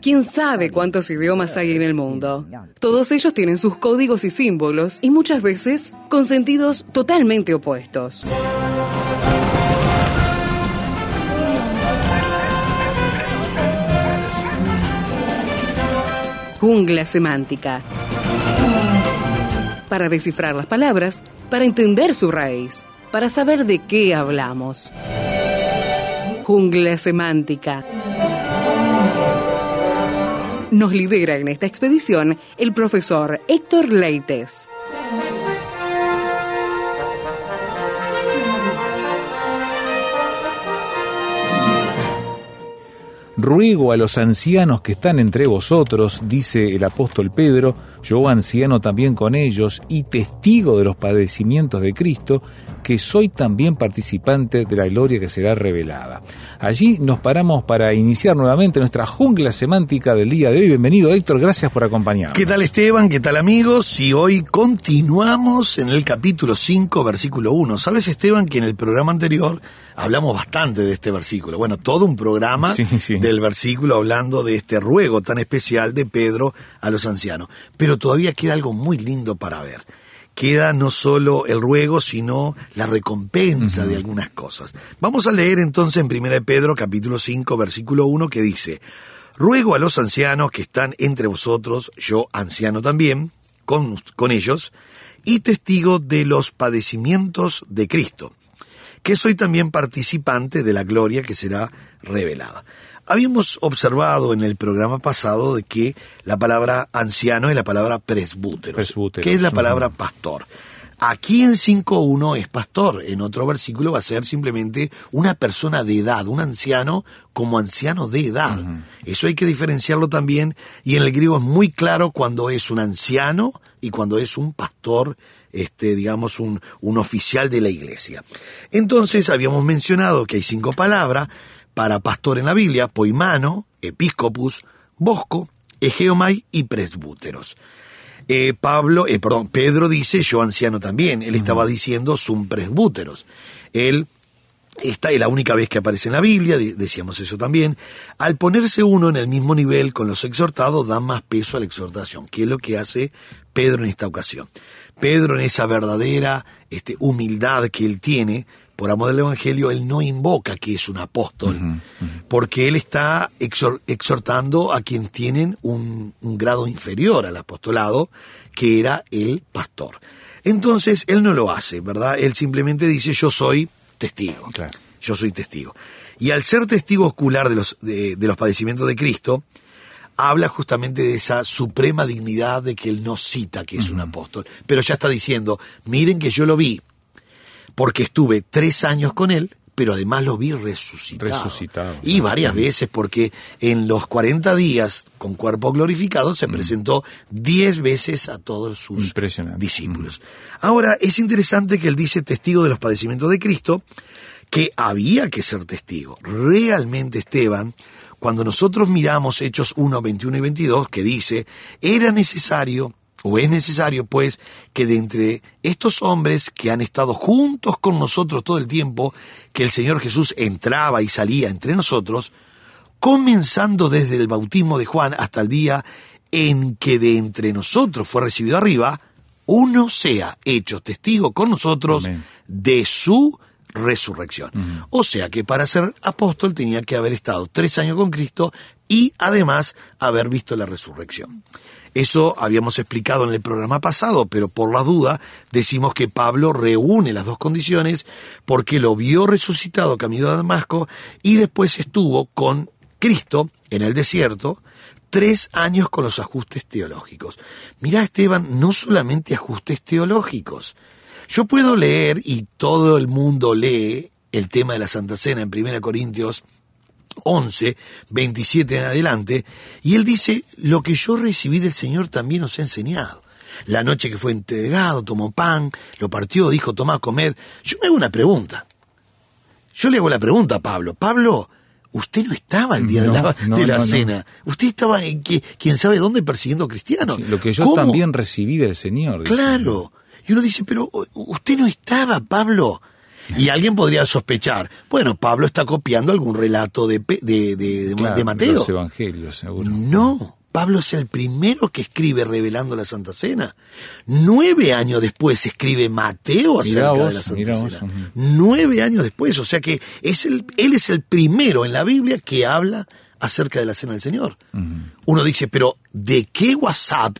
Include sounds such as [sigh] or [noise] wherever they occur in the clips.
¿Quién sabe cuántos idiomas hay en el mundo? Todos ellos tienen sus códigos y símbolos y muchas veces con sentidos totalmente opuestos. Jungla semántica. Para descifrar las palabras, para entender su raíz, para saber de qué hablamos. Jungla semántica. Nos lidera en esta expedición el profesor Héctor Leites. Ruego a los ancianos que están entre vosotros, dice el apóstol Pedro, yo anciano también con ellos y testigo de los padecimientos de Cristo, que soy también participante de la gloria que será revelada. Allí nos paramos para iniciar nuevamente nuestra jungla semántica del día de hoy. Bienvenido Héctor, gracias por acompañarnos. ¿Qué tal Esteban? ¿Qué tal amigos? Y hoy continuamos en el capítulo 5, versículo 1. ¿Sabes Esteban que en el programa anterior hablamos bastante de este versículo? Bueno, todo un programa Sí, sí. del versículo hablando de este ruego tan especial de Pedro a los ancianos. Pero todavía queda algo muy lindo para ver. Queda no solo el ruego, sino la recompensa de algunas cosas. Vamos a leer entonces en 1 de Pedro capítulo 5 versículo 1 que dice, Ruego a los ancianos que están entre vosotros, yo anciano también, con, con ellos, y testigo de los padecimientos de Cristo, que soy también participante de la gloria que será revelada. Habíamos observado en el programa pasado de que la palabra anciano es la palabra presbúteros, Presbúteros, que es la palabra pastor. Aquí en 5.1 es pastor, en otro versículo va a ser simplemente una persona de edad, un anciano como anciano de edad. Eso hay que diferenciarlo también y en el griego es muy claro cuando es un anciano y cuando es un pastor, este, digamos, un, un oficial de la iglesia. Entonces habíamos mencionado que hay cinco palabras para pastor en la Biblia, poimano, episcopus, bosco, egeomai y presbúteros. Eh, Pablo, eh, perdón, Pedro dice yo anciano también. Él estaba diciendo sum presbúteros. Él esta es la única vez que aparece en la Biblia, de- decíamos eso también. Al ponerse uno en el mismo nivel con los exhortados, da más peso a la exhortación, que es lo que hace Pedro en esta ocasión. Pedro en esa verdadera este, humildad que él tiene, por amor del Evangelio, él no invoca que es un apóstol, porque él está exhor- exhortando a quienes tienen un, un grado inferior al apostolado, que era el pastor. Entonces, él no lo hace, ¿verdad? Él simplemente dice, yo soy testigo. Claro. Yo soy testigo. Y al ser testigo ocular de los, de, de los padecimientos de Cristo, habla justamente de esa suprema dignidad de que él no cita que es un apóstol, pero ya está diciendo, miren que yo lo vi, porque estuve tres años con él, pero además lo vi resucitado. Resucitado, Y varias veces, porque en los 40 días con cuerpo glorificado se presentó 10 veces a todos sus discípulos. Ahora, es interesante que él dice testigo de los padecimientos de Cristo, que había que ser testigo. Realmente, Esteban, cuando nosotros miramos Hechos 1, 21 y 22, que dice, era necesario, o es necesario, pues, que de entre estos hombres que han estado juntos con nosotros todo el tiempo, que el Señor Jesús entraba y salía entre nosotros, comenzando desde el bautismo de Juan hasta el día en que de entre nosotros fue recibido arriba, uno sea hecho testigo con nosotros Amén. de su resurrección. O sea que para ser apóstol tenía que haber estado tres años con Cristo y además haber visto la resurrección. Eso habíamos explicado en el programa pasado, pero por la duda decimos que Pablo reúne las dos condiciones porque lo vio resucitado camino a Damasco y después estuvo con Cristo en el desierto tres años con los ajustes teológicos. Mirá Esteban, no solamente ajustes teológicos. Yo puedo leer, y todo el mundo lee, el tema de la Santa Cena en 1 Corintios 11, 27 en adelante, y él dice, lo que yo recibí del Señor también os he enseñado. La noche que fue entregado, tomó pan, lo partió, dijo, tomá, comed. Yo me hago una pregunta. Yo le hago la pregunta a Pablo, Pablo, Usted no estaba el día de la, no, de la no, cena. Usted estaba en que, quién sabe dónde persiguiendo cristianos. Sí, lo que yo ¿Cómo? también recibí del Señor. Claro. Y uno dice, pero usted no estaba, Pablo. Y alguien podría sospechar, bueno, Pablo está copiando algún relato de, de, de- de- Claro, de Mateo. Los evangelios, seguro. No, Pablo es el primero que escribe revelando la Santa Cena. Nueve años después escribe Mateo acerca de la Santa vos, Cena. Nueve años después, o sea que es el, él es el primero en la Biblia que habla acerca de la Cena del Señor. Uno dice, pero ¿de qué WhatsApp,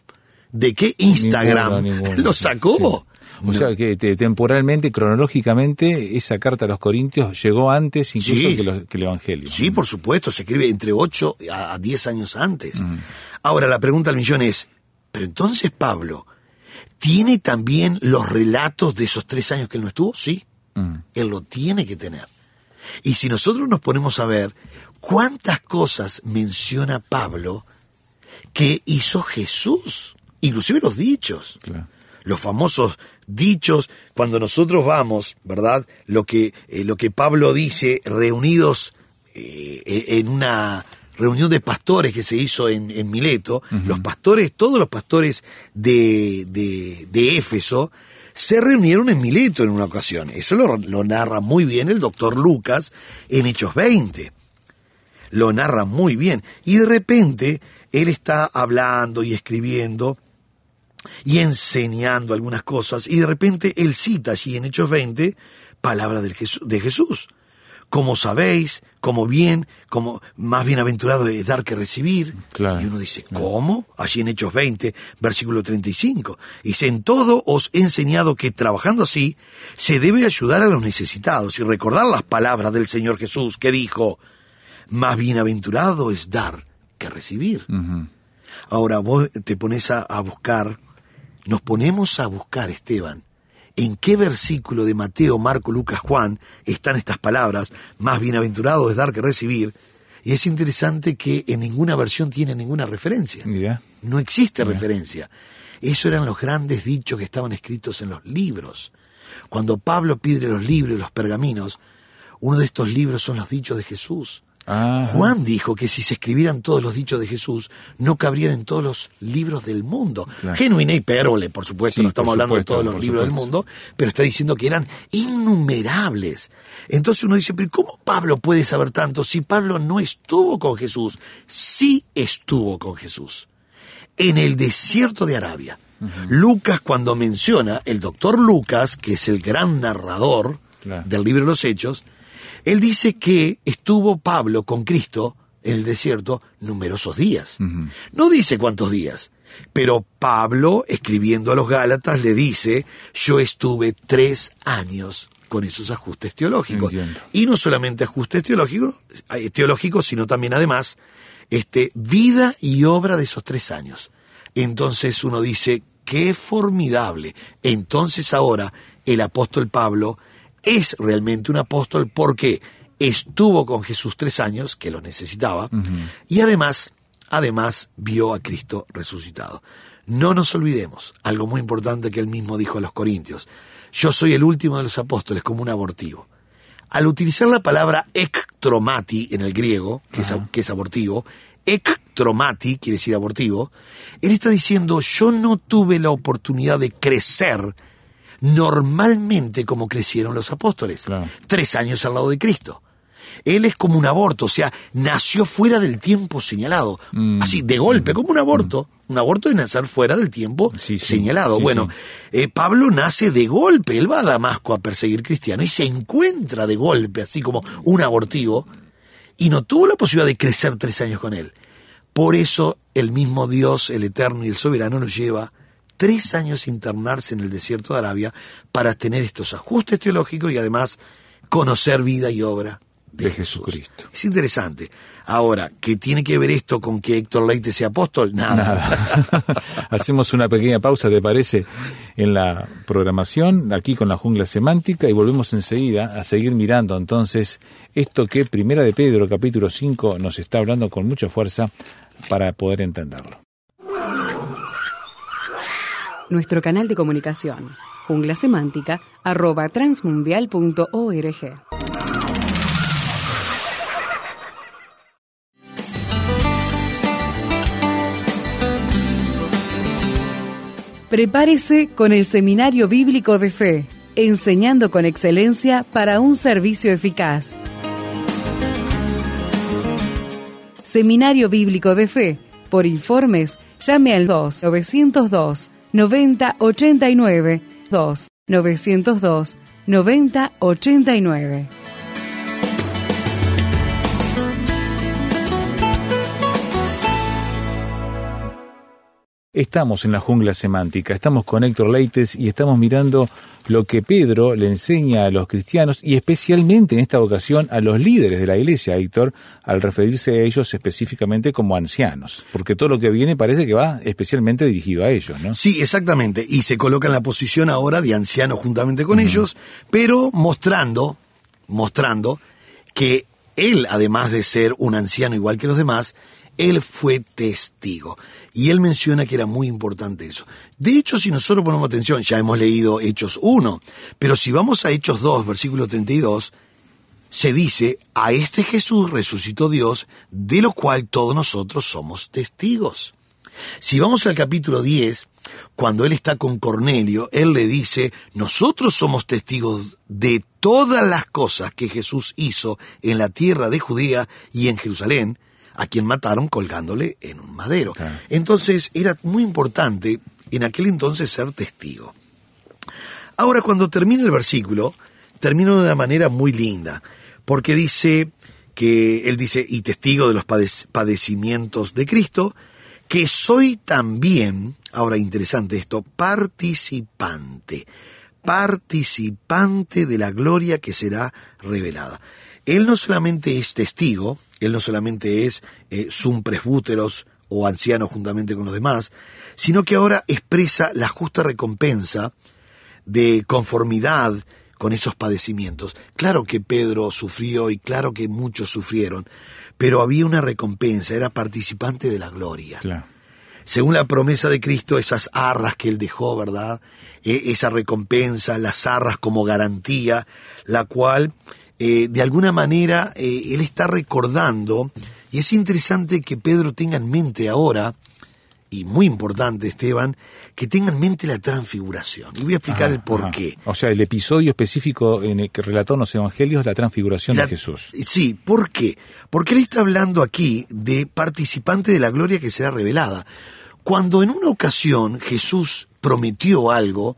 de qué Instagram [laughs] lo sacó? sí. O sea que te- temporalmente, cronológicamente, esa carta a los Corintios llegó antes incluso Sí. que, los- que el Evangelio. Sí, por supuesto, se escribe entre 8 a a 10 años antes. Ahora, la pregunta al millón es, pero entonces Pablo, ¿tiene también los relatos de esos tres años que él no estuvo? Sí, Mm. él lo tiene que tener. Y si nosotros nos ponemos a ver cuántas cosas menciona Pablo que hizo Jesús, inclusive los dichos Claro. los famosos dichos cuando nosotros vamos, ¿verdad? Lo que eh, lo que Pablo dice reunidos eh, en una reunión de pastores que se hizo en, en Mileto, los pastores, todos los pastores de, de, de Éfeso, se reunieron en Mileto en una ocasión. Eso lo, lo narra muy bien el doctor Lucas en Hechos 20 lo narra muy bien. Y de repente él está hablando y escribiendo y enseñando algunas cosas y de repente él cita allí en Hechos 20 palabra del Jesús, de Jesús. Como sabéis, como bien, como más bienaventurado es dar que recibir. Claro. Y uno dice, ¿cómo? Allí en Hechos 20, versículo 35. Dice, en todo os he enseñado que trabajando así se debe ayudar a los necesitados y recordar las palabras del Señor Jesús que dijo, más bienaventurado es dar que recibir. Ahora vos te pones a, a buscar, nos ponemos a buscar, Esteban, en qué versículo de Mateo, Marco, Lucas, Juan están estas palabras, más bienaventurado es dar que recibir, y es interesante que en ninguna versión tiene ninguna referencia. No existe referencia. Eso eran los grandes dichos que estaban escritos en los libros. Cuando Pablo pide los libros y los pergaminos, uno de estos libros son los dichos de Jesús. Ah, Juan dijo que si se escribieran todos los dichos de Jesús, no cabrían en todos los libros del mundo. Claro. Genuina hipérbole, por supuesto, Sí, no estamos hablando supuesto, de todos los libros del mundo, pero está diciendo que eran innumerables. Entonces uno dice, pero ¿cómo Pablo puede saber tanto si Pablo no estuvo con Jesús? Sí estuvo con Jesús. En el desierto de Arabia. Lucas cuando menciona, el doctor Lucas, que es el gran narrador Claro. del libro de los Hechos, él dice que estuvo Pablo con Cristo en el desierto numerosos días. No dice cuántos días, pero Pablo, escribiendo a los Gálatas, le dice, yo estuve tres años con esos ajustes teológicos. Entiendo. Y no solamente ajustes teológicos, eh, teológicos, sino también además este, vida y obra de esos tres años. Entonces uno dice, qué formidable. Entonces ahora el apóstol Pablo es realmente un apóstol porque estuvo con Jesús tres años, que lo necesitaba, y además, además vio a Cristo resucitado. No nos olvidemos, algo muy importante que él mismo dijo a los Corintios, yo soy el último de los apóstoles como un abortivo. Al utilizar la palabra ektromati en el griego, que es, que es abortivo, ektromati quiere decir abortivo, él está diciendo, yo no tuve la oportunidad de crecer normalmente como crecieron los apóstoles. Claro. Tres años al lado de Cristo. Él es como un aborto, o sea, nació fuera del tiempo señalado. Mm. Así, de golpe, como un aborto. Un aborto es nacer fuera del tiempo Sí, sí, señalado. sí, bueno, eh, Pablo nace de golpe, él va a Damasco a perseguir cristianos y se encuentra de golpe, así como un abortivo, y no tuvo la posibilidad de crecer tres años con él. Por eso el mismo Dios, el Eterno y el Soberano nos lleva tres años internarse en el desierto de Arabia para tener estos ajustes teológicos y además conocer vida y obra de, De Jesús. Jesucristo. Es interesante. Ahora, ¿qué tiene que ver esto con que Héctor Leite sea apóstol? Nada. Nada. [laughs] Hacemos una pequeña pausa, ¿te parece? En la programación, aquí con la jungla semántica, y volvemos enseguida a seguir mirando entonces esto que Primera de Pedro, capítulo 5, nos está hablando con mucha fuerza para poder entenderlo. Nuestro canal de comunicación, junglasemántica.transmundial.org. Prepárese con el Seminario Bíblico de Fe, enseñando con excelencia para un servicio eficaz. Seminario Bíblico de Fe. Por informes, llame al 2-902 9089 2 902 9089. Estamos en la jungla semántica, estamos con Héctor Leites y estamos mirando lo que Pedro le enseña a los cristianos y especialmente en esta ocasión a los líderes de la iglesia, Héctor, al referirse a ellos específicamente como ancianos, porque todo lo que viene parece que va especialmente dirigido a ellos, ¿no? Sí, exactamente, y se coloca en la posición ahora de anciano juntamente con ellos, pero mostrando, mostrando que él, además de ser un anciano igual que los demás, él fue testigo. Y él menciona que era muy importante eso. De hecho, si nosotros ponemos atención, ya hemos leído Hechos 1, pero si vamos a Hechos 2, versículo 32, se dice, a este Jesús resucitó Dios, de lo cual todos nosotros somos testigos. Si vamos al capítulo 10, cuando él está con Cornelio, él le dice, nosotros somos testigos de todas las cosas que Jesús hizo en la tierra de Judea y en Jerusalén, a quien mataron colgándole en un madero. Entonces era muy importante en aquel entonces ser testigo. Ahora cuando termina el versículo, termina de una manera muy linda, porque dice que él dice, y testigo de los padecimientos de Cristo, que soy también, ahora interesante esto, participante, participante de la gloria que será revelada. Él no solamente es testigo, él no solamente es eh, sum presbúteros o anciano juntamente con los demás, sino que ahora expresa la justa recompensa de conformidad con esos padecimientos. Claro que Pedro sufrió y claro que muchos sufrieron, pero había una recompensa, era participante de la gloria. Según la promesa de Cristo, esas arras que él dejó, ¿verdad? E, esa recompensa, las arras como garantía, la cual eh, de alguna manera eh, él está recordando, y es interesante que Pedro tenga en mente ahora, y muy importante Esteban, que tenga en mente la transfiguración. Y voy a explicar el por qué. O sea, el episodio específico en el que relató los evangelios es la transfiguración de Jesús. Sí, ¿por qué? Porque él está hablando aquí de participante de la gloria que será revelada. Cuando en una ocasión Jesús prometió algo,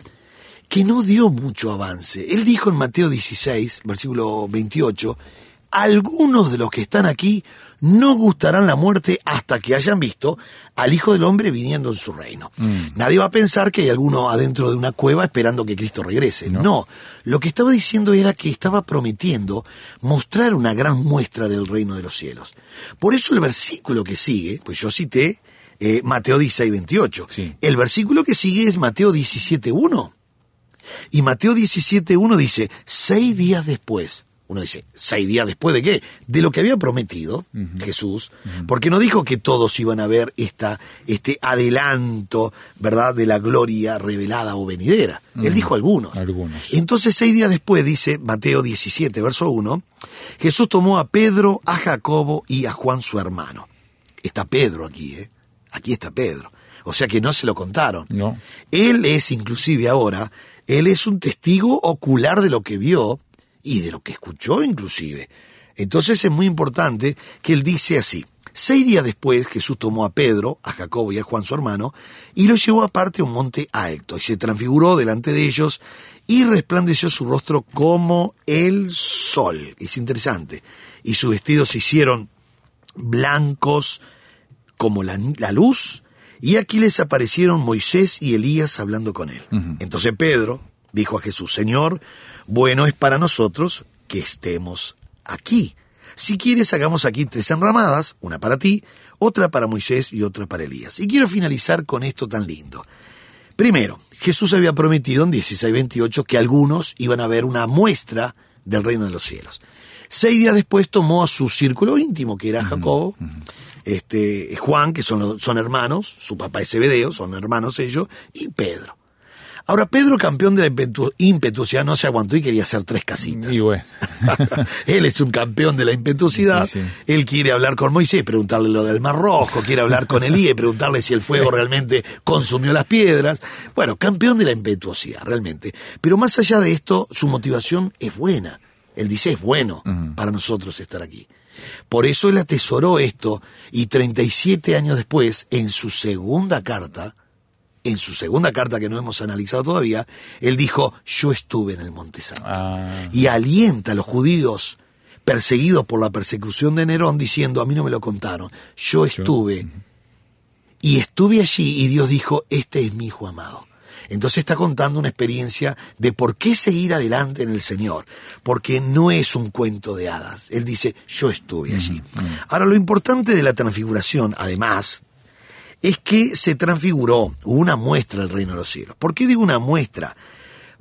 que no dio mucho avance. Él dijo en Mateo 16, versículo 28, algunos de los que están aquí no gustarán la muerte hasta que hayan visto al Hijo del Hombre viniendo en su reino. Mm. Nadie va a pensar que hay alguno adentro de una cueva esperando que Cristo regrese. No. no, lo que estaba diciendo era que estaba prometiendo mostrar una gran muestra del reino de los cielos. Por eso el versículo que sigue, pues yo cité eh, Mateo 16, 28. El versículo que sigue es Mateo 17, 1. Y Mateo 17.1 dice, seis días después, uno dice, ¿seis días después de qué? De lo que había prometido Jesús, porque no dijo que todos iban a ver esta, este adelanto, ¿verdad?, de la gloria revelada o venidera. Él dijo algunos. Algunos. Entonces, seis días después, dice Mateo 17, verso 1, Jesús tomó a Pedro, a Jacobo y a Juan su hermano. Está Pedro aquí, ¿eh? Aquí está Pedro. O sea que no se lo contaron. No. Él es inclusive ahora él es un testigo ocular de lo que vio y de lo que escuchó inclusive. Entonces es muy importante que él dice así. Seis días después Jesús tomó a Pedro, a Jacobo y a Juan su hermano, y los llevó aparte a un monte alto, y se transfiguró delante de ellos, y resplandeció su rostro como el sol. Es interesante. Y sus vestidos se hicieron blancos como la, la luz, y aquí les aparecieron Moisés y Elías hablando con él. Entonces Pedro dijo a Jesús, Señor, bueno es para nosotros que estemos aquí. Si quieres, hagamos aquí tres enramadas, una para ti, otra para Moisés y otra para Elías. Y quiero finalizar con esto tan lindo. Primero, Jesús había prometido en 16:28 que algunos iban a ver una muestra del reino de los cielos. Seis días después tomó a su círculo íntimo, que era Jacobo, este, Juan, que son, son hermanos, su papá es Zebedeo, son hermanos ellos, y Pedro. Ahora, Pedro, campeón de la impetu- impetuosidad, no se aguantó y quería hacer tres casitas. Y bueno, [laughs] Él es un campeón de la impetuosidad. Sí, sí. Él quiere hablar con Moisés, preguntarle lo del Mar Rojo, quiere hablar con Elías [laughs] preguntarle si el fuego realmente consumió las piedras. Bueno, campeón de la impetuosidad, realmente. Pero más allá de esto, su motivación es buena. Él dice, es bueno para nosotros estar aquí. Por eso él atesoró esto y 37 años después, en su segunda carta, en su segunda carta que no hemos analizado todavía, él dijo, yo estuve en el Monte Santo ah, y alienta a los judíos perseguidos por la persecución de Nerón diciendo, a mí no me lo contaron, yo estuve y estuve allí y Dios dijo, este es mi hijo amado. Entonces está contando una experiencia de por qué seguir adelante en el Señor, porque no es un cuento de hadas. Él dice, yo estuve allí. Ahora, lo importante de la transfiguración, además, es que se transfiguró, una muestra del reino de los cielos. ¿Por qué digo una muestra?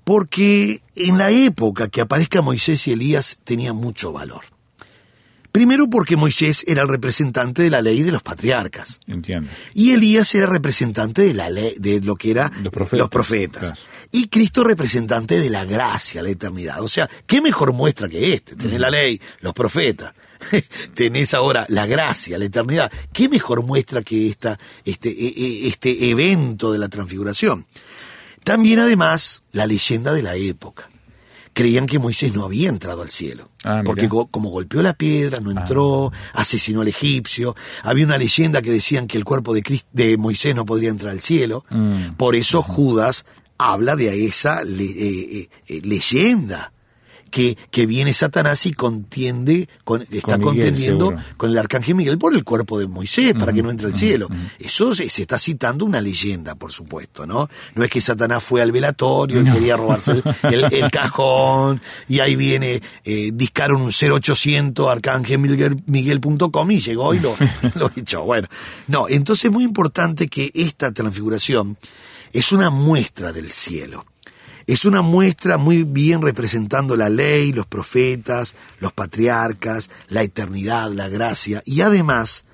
Porque en la época que aparezca Moisés y Elías tenía mucho valor. Primero porque Moisés era el representante de la ley de los patriarcas. entiendo. Y Elías era representante de la ley, de lo que era Los profetas, profetas. claro. Y Cristo representante de la gracia, la eternidad. O sea, ¿qué mejor muestra que este? Tenés la ley, los profetas. [laughs] Tenés ahora la gracia, la eternidad. ¿Qué mejor muestra que esta, este, e- e- este evento de la transfiguración? También además la leyenda de la época. Creían que Moisés no había entrado al cielo. Ah, porque go- como golpeó la piedra, no entró, asesinó al egipcio. Había una leyenda que decían que el cuerpo de, Crist- de Moisés no podría entrar al cielo. Mm. Por eso Judas habla de esa le- eh, eh, eh, leyenda. Que, que viene Satanás y contiende, con, está Miguel, contendiendo seguro. con el arcángel Miguel por el cuerpo de Moisés para que no entre al cielo. Eso se, se está citando una leyenda, por supuesto, ¿no? No es que Satanás fue al velatorio y quería robarse el, el- el [laughs] cajón y ahí viene, eh, discaron un 0800 arcángelmiguel.com y llegó y lo, [laughs] lo echó. Bueno, no, entonces es muy importante que esta transfiguración es una muestra del cielo. Es una muestra muy bien representando la ley, los profetas, los patriarcas, la eternidad, la gracia. Y además,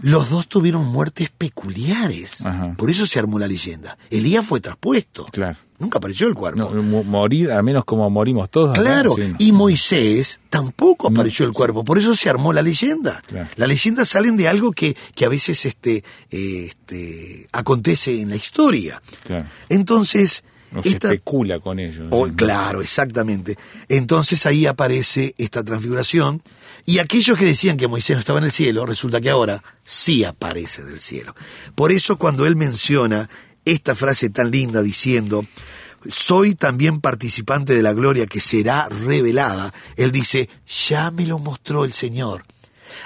los dos tuvieron muertes peculiares. Ajá. Por eso se armó la leyenda. Elías fue traspuesto. Claro. Nunca apareció el cuerpo. No, mo- morir, al menos como morimos todos. Claro, sí, no. y Moisés tampoco apareció el cuerpo, por eso se armó la leyenda. Claro. Las leyendas salen de algo que, que a veces este, eh, este, acontece en la historia. Claro. Entonces, No se esta, especula con ello. Oh, claro, exactamente. Entonces ahí aparece esta transfiguración y aquellos que decían que Moisés no estaba en el cielo, resulta que ahora sí aparece del cielo. Por eso cuando él menciona esta frase tan linda diciendo, soy también participante de la gloria que será revelada, él dice, ya me lo mostró el Señor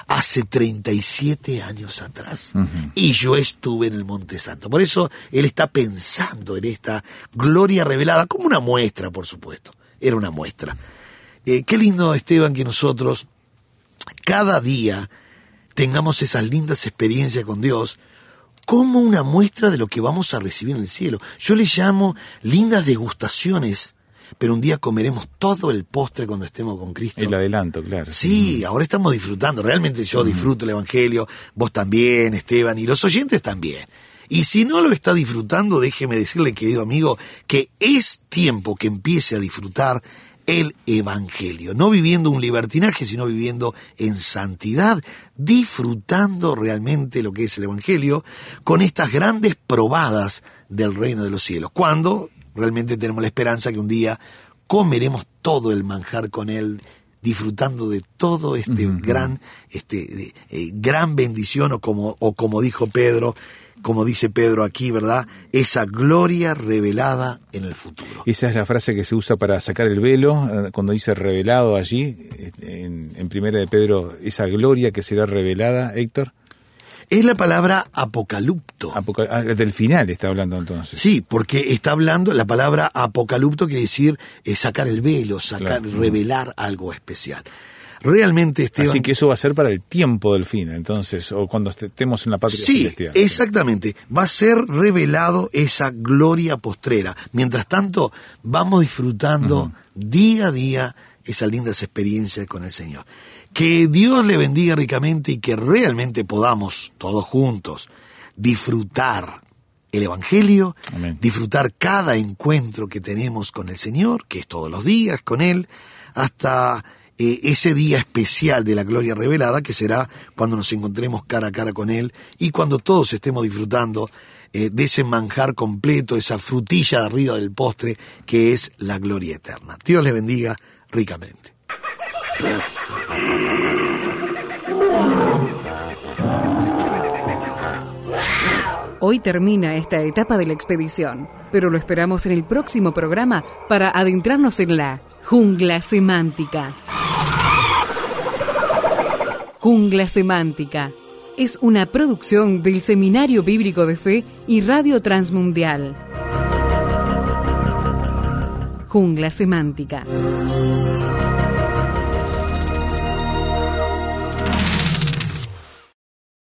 hace 37 años atrás. Y yo estuve en el Monte Santo. Por eso él está pensando en esta gloria revelada como una muestra, por supuesto. Era una muestra. Eh, qué lindo, Esteban, que nosotros cada día tengamos esas lindas experiencias con Dios como una muestra de lo que vamos a recibir en el cielo. Yo le llamo lindas degustaciones, pero un día comeremos todo el postre cuando estemos con Cristo. El adelanto, claro. Sí, ahora estamos disfrutando. Realmente yo disfruto el Evangelio, vos también, Esteban, y los oyentes también. Y si no lo está disfrutando, déjeme decirle, querido amigo, que es tiempo que empiece a disfrutar el Evangelio. No viviendo un libertinaje, sino viviendo en santidad, disfrutando realmente lo que es el Evangelio, con estas grandes probadas del reino de los cielos. Cuando realmente tenemos la esperanza que un día comeremos todo el manjar con él disfrutando de todo este gran este eh, gran bendición o como o como dijo Pedro como dice Pedro aquí verdad esa gloria revelada en el futuro. Esa es la frase que se usa para sacar el velo, eh, cuando dice revelado allí, eh, en, en primera de Pedro, esa gloria que será revelada, Héctor. Es la palabra apocalipto Apoca- ah, del final está hablando entonces. Sí, porque está hablando, la palabra apocalipto quiere decir eh, sacar el velo, sacar, Claro. revelar algo especial. Realmente, Esteban. Así que eso va a ser para el tiempo del fin, entonces, o cuando est- estemos en la patria Sí, celestial. exactamente. Va a ser revelado esa gloria postrera. Mientras tanto, vamos disfrutando día a día esas lindas experiencias con el Señor. Que Dios le bendiga ricamente y que realmente podamos, todos juntos, disfrutar el Evangelio, Amén. disfrutar cada encuentro que tenemos con el Señor, que es todos los días con Él, hasta eh, ese día especial de la gloria revelada, que será cuando nos encontremos cara a cara con Él y cuando todos estemos disfrutando eh, de ese manjar completo, esa frutilla de arriba del postre, que es la gloria eterna. Dios les bendiga ricamente. Hoy termina esta etapa de la expedición, pero lo esperamos en el próximo programa para adentrarnos en la jungla semántica. Jungla semántica es una producción del Seminario Bíblico de Fe y Radio Transmundial. Jungla semántica.